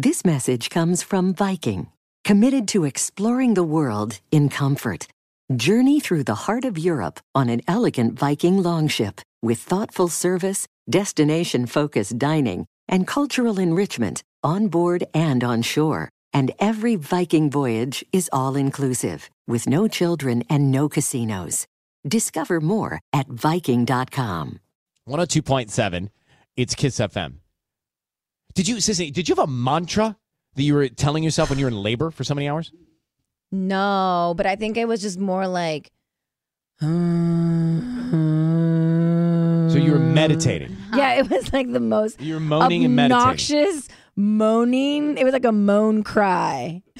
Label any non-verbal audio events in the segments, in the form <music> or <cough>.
This message comes from Viking, committed to exploring the world in comfort. Journey through the heart of Europe on an elegant Viking longship with thoughtful service, destination focused dining, and cultural enrichment on board and on shore. And every Viking voyage is all inclusive, with no children and no casinos. Discover more at Viking.com. 102.7. It's Kiss FM. Did you, Sissy, did you have a mantra that you were telling yourself when you were in labor for so many hours? No, but I think it was just more like. So you were meditating. Yeah, it was like the most You're moaning and meditating. obnoxious moaning. It was like a moan cry. <laughs>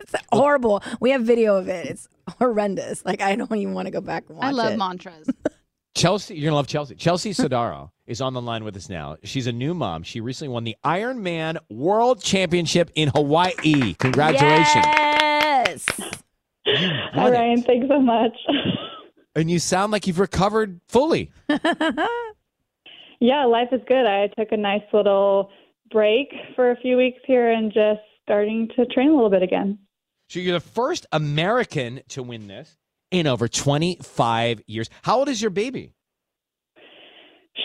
it's oh. horrible. We have video of it. It's horrendous. Like I don't even want to go back and watch I love it. mantras. <laughs> Chelsea, you're gonna love Chelsea. Chelsea Sodaro <laughs> is on the line with us now. She's a new mom. She recently won the Ironman World Championship in Hawaii. Congratulations! Yes. You Hi, won it. Ryan. Thanks so much. <laughs> And you sound like you've recovered fully. <laughs> yeah, life is good. I took a nice little break for a few weeks here and just starting to train a little bit again. So you're the first American to win this in over 25 years. How old is your baby?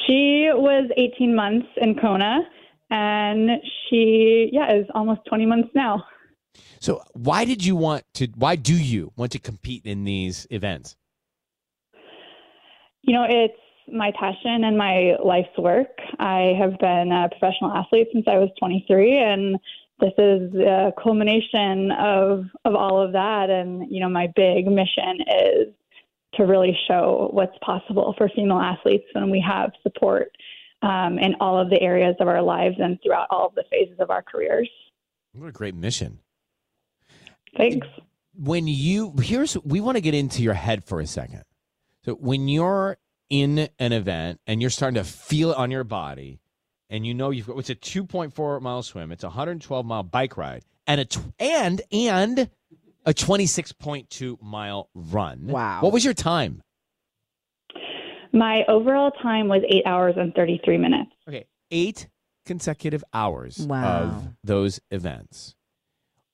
She was 18 months in Kona, and she, yeah, is almost 20 months now. So why did you want to? Why do you want to compete in these events? You know, it's my passion and my life's work. I have been a professional athlete since I was 23, and this is a culmination of of all of that. And you know, my big mission is to really show what's possible for female athletes when we have support um, in all of the areas of our lives and throughout all of the phases of our careers. What a great mission. Thanks. When you here's we want to get into your head for a second. So when you're in an event and you're starting to feel it on your body, and you know you've got it's a 2.4 mile swim, it's a 112 mile bike ride, and a tw- and and a 26.2 mile run. Wow. What was your time? My overall time was eight hours and 33 minutes. Okay, eight consecutive hours Wow. of those events.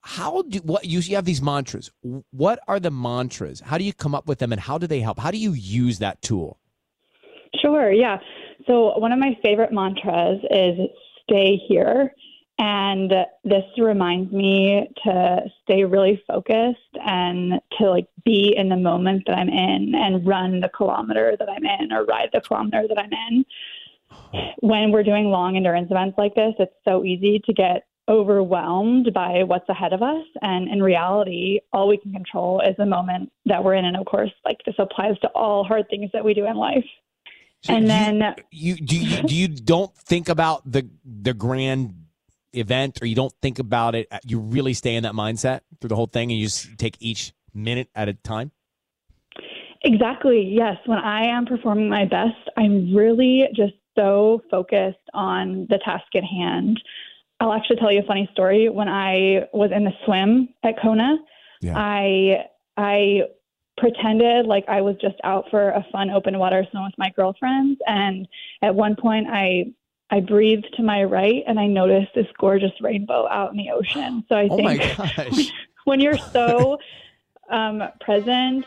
How do what you, you have these mantras? What are the mantras? How do you come up with them, and how do they help? How do you use that tool? Sure, yeah. So, one of my favorite mantras is stay here. And this reminds me to stay really focused and to like be in the moment that I'm in and run the kilometer that I'm in or ride the kilometer that I'm in. When we're doing long endurance events like this, it's so easy to get overwhelmed by what's ahead of us. And in reality, all we can control is the moment that we're in. And of course, like this applies to all hard things that we do in life. So and you- then you do you do you don't think about the the grand event, or you don't think about it. Uh, you really stay in that mindset through the whole thing, and you just take each minute at a time. Exactly. Yes. When I am performing my best, I'm really just so focused on the task at hand. I'll actually tell you a funny story. When I was in the swim at Kona, Yeah. I I pretended like I was just out for a fun open water swim with my girlfriends and at one point I I breathed to my right and I noticed this gorgeous rainbow out in the ocean. So I <gasps> Oh think <laughs> gosh! when you're so um, present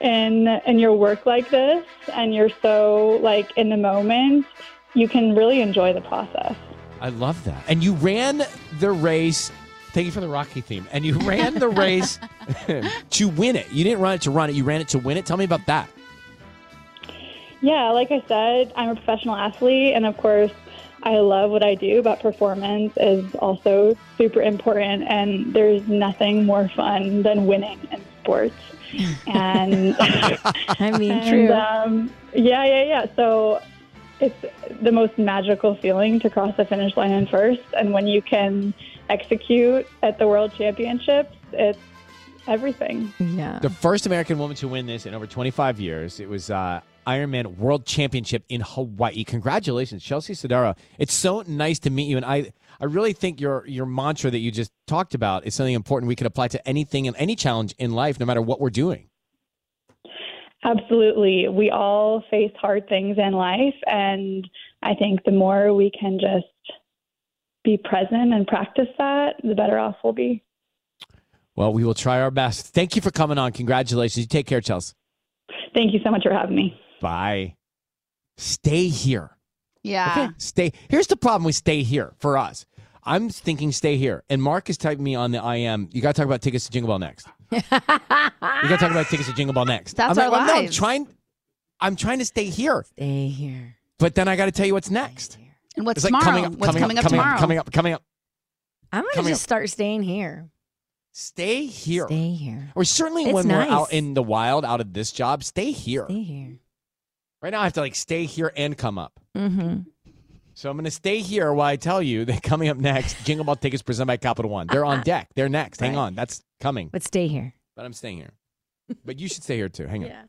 in in your work like this and you're so like in the moment you can really enjoy the process I love that. And you ran the race. Thank you for the Rocky theme. And you ran the race <laughs> to win it. You didn't run it to run it. You ran it to win it. Tell me about that. Yeah, like I said, I'm a professional athlete, and of course, I love what I do, but performance is also super important, and there's nothing more fun than winning in sports. <laughs> And I mean, and, true. Um, yeah, yeah, yeah. So it's the most magical feeling to cross the finish line in first, and when you can execute at the World Championships, it's everything. yeah. The first American woman to win this in over 25 years. It was uh, Ironman World Championship in Hawaii. Congratulations, Chelsea Sodaro. It's so nice to meet you, and I, I really think your your mantra that you just talked about is something important we could apply to anything and any challenge in life, no matter what we're doing. Absolutely. We all face hard things in life, and I think the more we can just be present and practice that, the better off we'll be. Well, we will try our best. Thank you for coming on. Congratulations. You take care, Chelsea. Thank you so much for having me. Bye. Stay here. Yeah. Okay, stay. Here's the problem with stay here for us. I'm thinking stay here, and Mark is typing me on the IM. You got to talk about tickets to Jingle Ball next. <laughs> you got to talk about tickets to Jingle Ball next. That's I'm our like, well, no, I'm lives. trying. I'm trying to stay here, Stay here. but then I got to tell you what's next. And what's It's like tomorrow? coming up, what's coming, coming up, up, coming tomorrow? up, coming up, coming up. I'm gonna Coming just start staying here. Stay here. Stay here. Or certainly It's when nice. we're out in the wild, out of this job, stay here. Stay here. Right now, I have to like stay here and come up. Mm-hmm. So I'm going to stay here while I tell you that <laughs> coming up next, Jingle Ball tickets presented by Capital One. They're on <laughs> deck. They're next. Hang on, that's coming. But stay here. But I'm staying here. But you should stay here too. Hang on. Yeah.